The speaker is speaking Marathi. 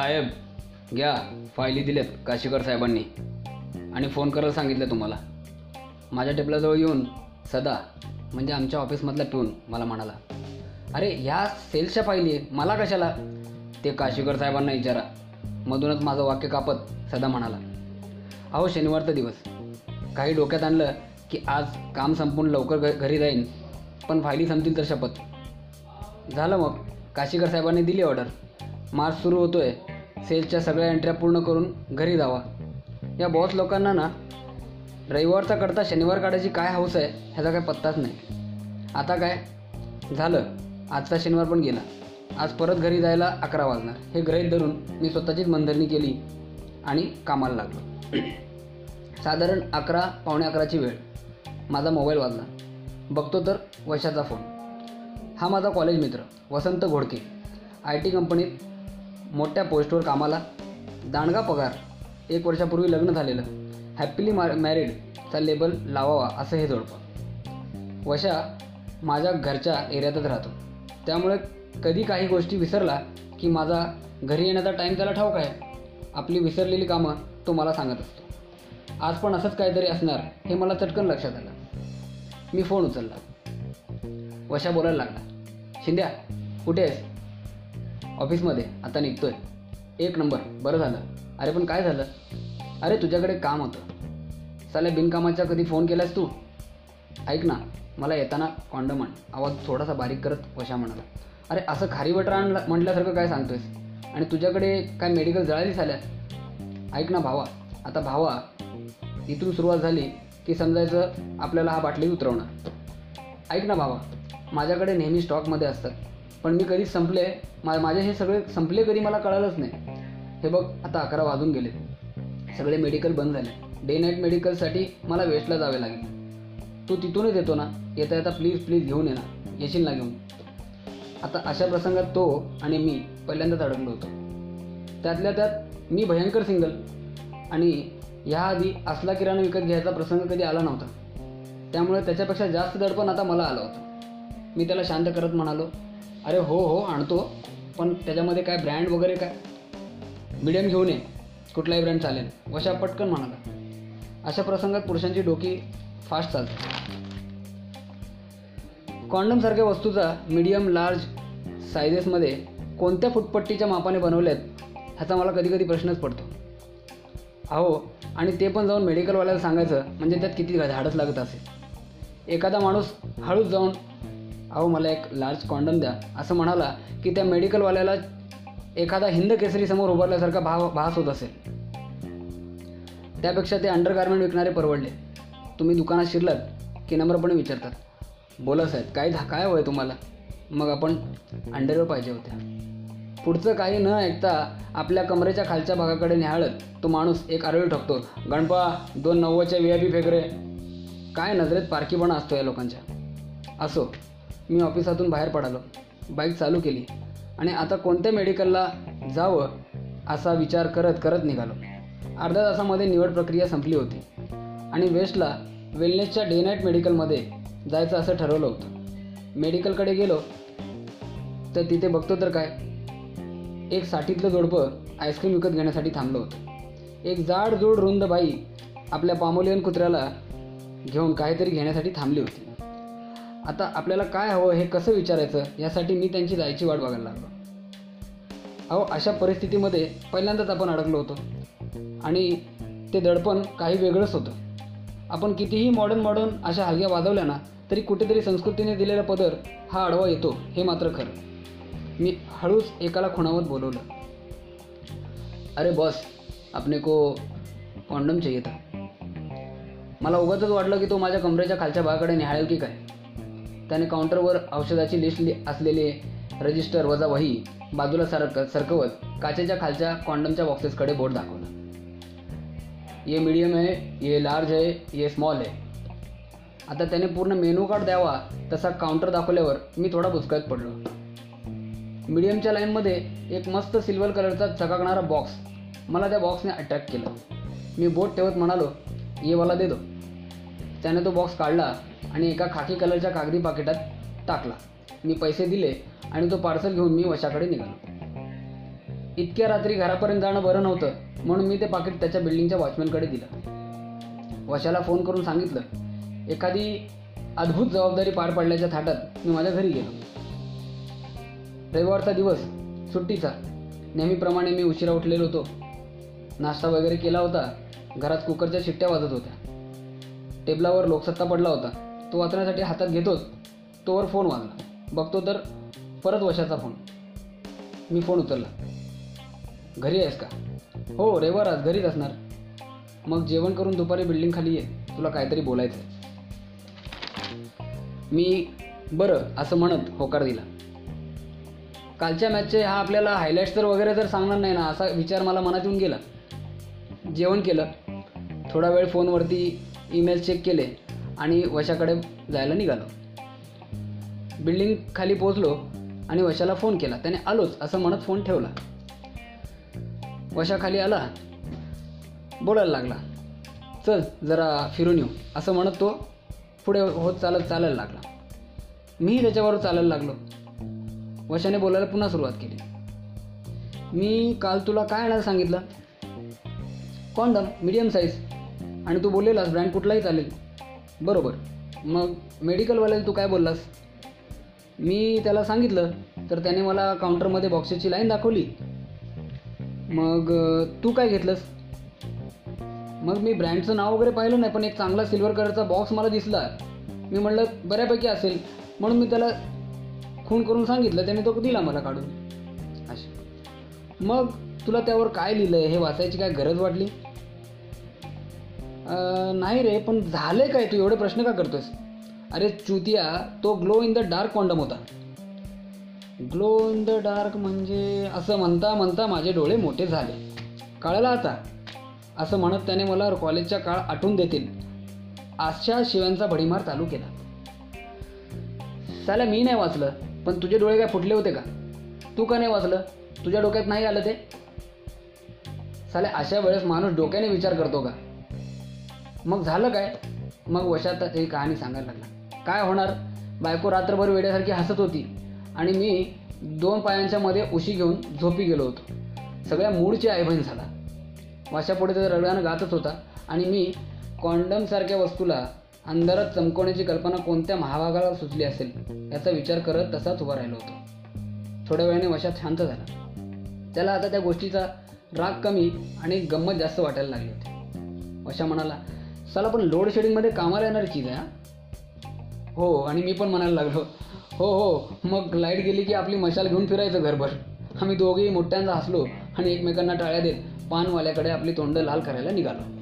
साहेब घ्या. फायली दिल्यात काशीकर साहेबांनी. आणि फोन करायला सांगितलं तुम्हाला. माझ्या टेबलाजवळ येऊन सदा म्हणजे आमच्या ऑफिसमधला पिऊन मला म्हणाला. अरे ह्या सेल्सच्या फायली मला कशाला? ते काशीकर साहेबांना विचारा. मधूनच माझं वाक्य कापत सदा म्हणाला. अहो शनिवारचा दिवस. काही डोक्यात आणलं की आज काम संपून लवकर घ घरी जाईन पण फायली संपतील तर शपथ. झालं मग. काशीकर साहेबांनी दिली ऑर्डर. मार्च सुरू होतोय. सेल्सच्या सगळ्या एंट्र्या पूर्ण करून घरी जावा. या बॉस लोकांना ना रविवारचा करता शनिवार काढायची काय हौस आहे ह्याचा काय पत्ताच नाही. आता काय? झालं. आजचा शनिवार पण गेला. आज परत घरी जायला अकरा वाजणार. हे गृहीत धरून मी स्वतःचीच मनधरणी केली आणि कामाला लागलो. साधारण अकरा पावणे अकराची वेळ. माझा मोबाईल वाजला. बघतो तर वशाचा फोन. हा माझा कॉलेज मित्र वसंत घोडके. आय टी कंपनीत मोठ्या पोस्टवर कामाला दांडगा पगार. एक वर्षापूर्वी लग्न झालेलं. हॅपीली मॅ मॅरिडचा लेबल लावावा असं हे जोडपं वशा माझ्या घरच्या एरियातच राहतो. त्यामुळे कधी काही गोष्टी विसरला की माझा घरी येण्याचा टाईम त्याला ठाऊक आहे. आपली विसरलेली कामं तो मला सांगत असतो. आज पण असंच काहीतरी असणार हे मला चटकन लक्षात आलं. मी फोन उचलला. वशा बोलायला लागला. शिंद्या कुठे आहेस? ऑफिसमध्ये आता निघतोय. एक नंबर बरं झालं. अरे पण काय झालं? अरे तुझ्याकडे काम होतं. साल्या बिनकामाचा कधी फोन केलास तू? ऐक ना मला येताना कॉन्डम आण. आवाज थोडासा बारीक करत वशा म्हणाला. अरे असं खारी बटर आण म्हटल्यासारखं काय सांगतोयस? आणि तुझ्याकडे काय मेडिकल जळाली झाल्या ऐक ना भावा आता भावा इथून सुरुवात झाली की समजायचं आपल्याला हा बाटली उतरवणार. ऐक ना भावा माझ्याकडे नेहमी स्टॉकमध्ये असतात. पण मी कधी संपले मा माझे हे सगळे संपले कधी मला कळालंच नाही. हे बघ आता अकरा वाजून गेले. सगळे मेडिकल बंद झाले. डे नाईट मेडिकलसाठी मला वेस्टला जावे लागेल. तू तिथूनच येतो ना? येता येता प्लीज प्लीज घेऊन ये ना. येशील ना घेऊन? आता अशा प्रसंगात तो आणि मी पहिल्यांदाच अडकलो होतो. त्यातल्या त्यात मी भयंकर सिंगल आणि ह्याआधी असला किराणा विकत घ्यायचा प्रसंग कधी आला नव्हता. त्यामुळे त्याच्यापेक्षा जास्त दडपण आता मला आलं होतं. मी त्याला शांत करत म्हणालो अरे हो हो आणतो. पण त्याच्यामध्ये काय ब्रँड वगैरे काय? मिडियम घेऊन ये कुठलाही ब्रँड चालेल. वशा पटकन म्हणाला अशा प्रसंगात पुरुषांची डोकी फास्ट चालते. कॉन्डमसारख्या वस्तूचा मीडियम लार्ज सायझेसमध्ये कोणत्या फुटपट्टीच्या मापाने बनवल्यात ह्याचा मला कधी कधी प्रश्नच पडतो. अहो आणि ते पण जाऊन मेडिकलवाल्याला सांगायचं म्हणजे त्यात किती धाडस लागत असेल. एखादा माणूस हळूच जाऊन अहो मला एक लार्ज कॉन्डम द्या. असं म्हणाला की त्या मेडिकलवाल्याला एखादा हिंद केसरीसमोर उभारल्यासारखा भाव भास होत असेल. त्यापेक्षा ते अंडरगार्मेंट विकणारे परवडले. तुम्ही दुकानात शिरलात की नम्रपणे विचारतात. बोला साहेब काय धा काय हवं तुम्हाला? मग आपण अंडरवेअर पाहिजे होत्या पुढचं काही न ऐकता आपल्या कमरेच्या खालच्या भागाकडे न्याळत तो माणूस एक आरोळी ठोकतो. गणपा दोन नव्वदच्या व्ही आय पी फेकरे. काय नजरेत पारखीपणा असतो या लोकांच्या. असो. मी ऑफिसातून बाहेर पडालो. बाईक चालू केली. आणि आता कोणत्या मेडिकलला जावं असा विचार करत करत निघालो. अर्ध्या तासामध्ये निवड प्रक्रिया संपली होती. आणि वेस्टला वेलनेसच्या डे नाईट मेडिकलमध्ये जायचं असं ठरवलं होतं. मेडिकलकडे गेलो. तर तिथे बघतो तर काय? एक साठीतलं जोडपं आईस्क्रीम विकत घेण्यासाठी थांबलं होतं. एक जाड जोड रुंद बाई आपल्या पामोलियन कुत्र्याला घेऊन काहीतरी घेण्यासाठी थांबली होती. आता आपल्याला काय हवं हे कसं विचारायचं यासाठी मी त्यांची जायची वाट बघायला लागलो. अहो अशा परिस्थितीमध्ये पहिल्यांदाच आपण अडकलो होतो. आणि ते दडपण काही वेगळंच होतं. आपण कितीही मॉडर्न मॉडर्न अशा हलग्या वाजवल्या ना तरी कुठेतरी संस्कृतीने दिलेला पदर हा आडवा येतो हे मात्र खरं. मी हळूच एकाला खुणावत बोलवलं. अरे बॉस आपने को कॉन्डम चाहिए था. मला उगाच वाटलं की तो माझ्या कमरेच्या खालच्या भागाकडे निहाळेल की काय. त्याने काउंटरवर औषधाची लिस्ट लि असलेले रजिस्टर वजा वही बाजूला सरक सरकवत काचेच्या खालच्या कॉन्डमच्या बॉक्सेसकडे बोट दाखवलं. ये मीडियम आहे ये लार्ज आहे ये स्मॉल आहे. आता त्याने पूर्ण मेनू कार्ड द्यावा तसा काउंटर दाखवल्यावर मी थोडा बुचकळत पडलो मीडियमच्या लाईनमध्ये एक मस्त सिल्वर कलरचा चकाकणारा बॉक्स मला त्या बॉक्सने अट्रॅक्ट केलं. मी बोट ठेवत म्हणालो ये वाला दे दो. त्याने तो बॉक्स काढला आणि एका खाकी कलरच्या कागदी पाकिटात टाकला. मी पैसे दिले आणि तो पार्सल घेऊन मी वशाकडे निघालो. इतक्या रात्री घरापर्यंत जाणं बरं नव्हतं म्हणून मी ते पाकिट त्याच्या बिल्डिंगच्या वॉचमॅनकडे दिलं. वशाला फोन करून सांगितलं एखादी अद्भुत जबाबदारी पार पाडल्याच्या थाटात मी माझ्या घरी गेलो. रविवारचा दिवस सुट्टीचा. नेहमीप्रमाणे मी उशिरा उठलेलो होतो. नाश्ता वगैरे केला होता. घरात कुकरच्या शिट्ट्या वाजत होत्या. टेबलावर लोकसत्ता पडला होता. तो वाचण्यासाठी हातात घेतोच तोवर फोन वाजला. बघतो तर परत वशाचा फोन. मी फोन उचलला. घरी आहेस का? हो रविवार आज घरीच असणार. मग जेवण करून दुपारी बिल्डिंग खाली ये. तुला काहीतरी बोलायचं आहे मी बरं असं म्हणत होकार दिला. कालच्या मॅचचे हा आपल्याला हायलाईट्स तर वगैरे तर सांगणार नाही ना असा विचार मला मनात येऊन गेला. जेवण केलं. थोडा वेळ फोनवरती ईमेल चेक केले. आणि वशाकडे जायला निघालो. बिल्डिंग खाली पोचलो आणि वशाला फोन केला. त्याने आलोच असं म्हणत फोन ठेवला. वशा खाली आला बोलायला लागला. चल जरा फिरून येऊ असं म्हणत तो पुढे होत चालत चालायला लागला. मीही त्याच्याबरोबर चालायला लागलो. वशाने बोलायला पुन्हा सुरुवात केली. मी काल तुला काय आणायला सांगितलं? Condom medium size. आणि तू बोललेलास ब्रँड कुठलाही चालेल. बरोबर. मग मेडिकलवाल्याला तू काय बोललास? मी त्याला सांगितलं तर त्याने मला काउंटरमध्ये बॉक्सेसची लाईन दाखवली. मग तू काय घेतलंस? मग मी ब्रँडचं नाव वगैरे पाहिलं नाही पण एक चांगला सिल्वर कलरचा बॉक्स मला दिसला. मी म्हणलं बऱ्यापैकी असेल. म्हणून मी त्याला खून करून सांगितलं त्याने तो दिला मला काढून. अशा. मग तुला त्यावर काय लिहिलं आहे हे वाचायची काय गरज वाटली? नाही रे पण झाले काय? तू एवढे प्रश्न का करतोयस? अरे चुतिया तो glow in the dark condom होता. ग्लो इन द डार्क म्हणजे असं म्हणता म्हणता माझे डोळे मोठे झाले. कळलं आता? असं म्हणत त्याने मला कॉलेजच्या काळ आठवून देतील. आजच्या शिव्यांचा भडीमार चालू केला. साला मी नाही वाचलं पण तुझे डोळे काय फुटले होते का? तू का नाही वाचलं? तुझ्या डोक्यात नाही आलं ते? साले अशा वेळेस माणूस डोक्याने विचार करतो का? मग झालं काय? मग वशातच ही कहाणी सांगायला लागला. काय होणार? बायको रात्रभर वेड्यासारखी हसत होती आणि मी दोन पायांच्या मध्ये उशी घेऊन झोपी गेलो होतो. सगळ्या मूडची आईबहीण झाला. वाशापुढे तर रगडानं गातच होता आणि मी कॉन्डमसारख्या वस्तूला अंधारात चमकवण्याची कल्पना कोणत्या महाभागाला सुचली असेल याचा विचार करत तसाच उभा राहिलो होतो. थोड्या वेळाने वशात शांत झाला. त्याला आता त्या गोष्टीचा राग कमी आणि गंमत जास्त वाटायला लागली होती. वशा म्हणाला चला पण लोड शेडिंगमध्ये कामाला येणारी चीज आहे हा?" हो आणि मी पण म्हणायला लागलो. हो हो मग लाइट गेली की आपली मशाल घेऊन फिरायचं घरभर. आम्ही दोघेही मोठ्यांदा हसलो आणि एकमेकांना टाळ्या देत पानवाल्याकडे आपली तोंड लाल करायला निघालो.